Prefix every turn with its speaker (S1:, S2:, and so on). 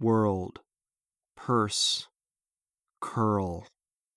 S1: world, purse, curl.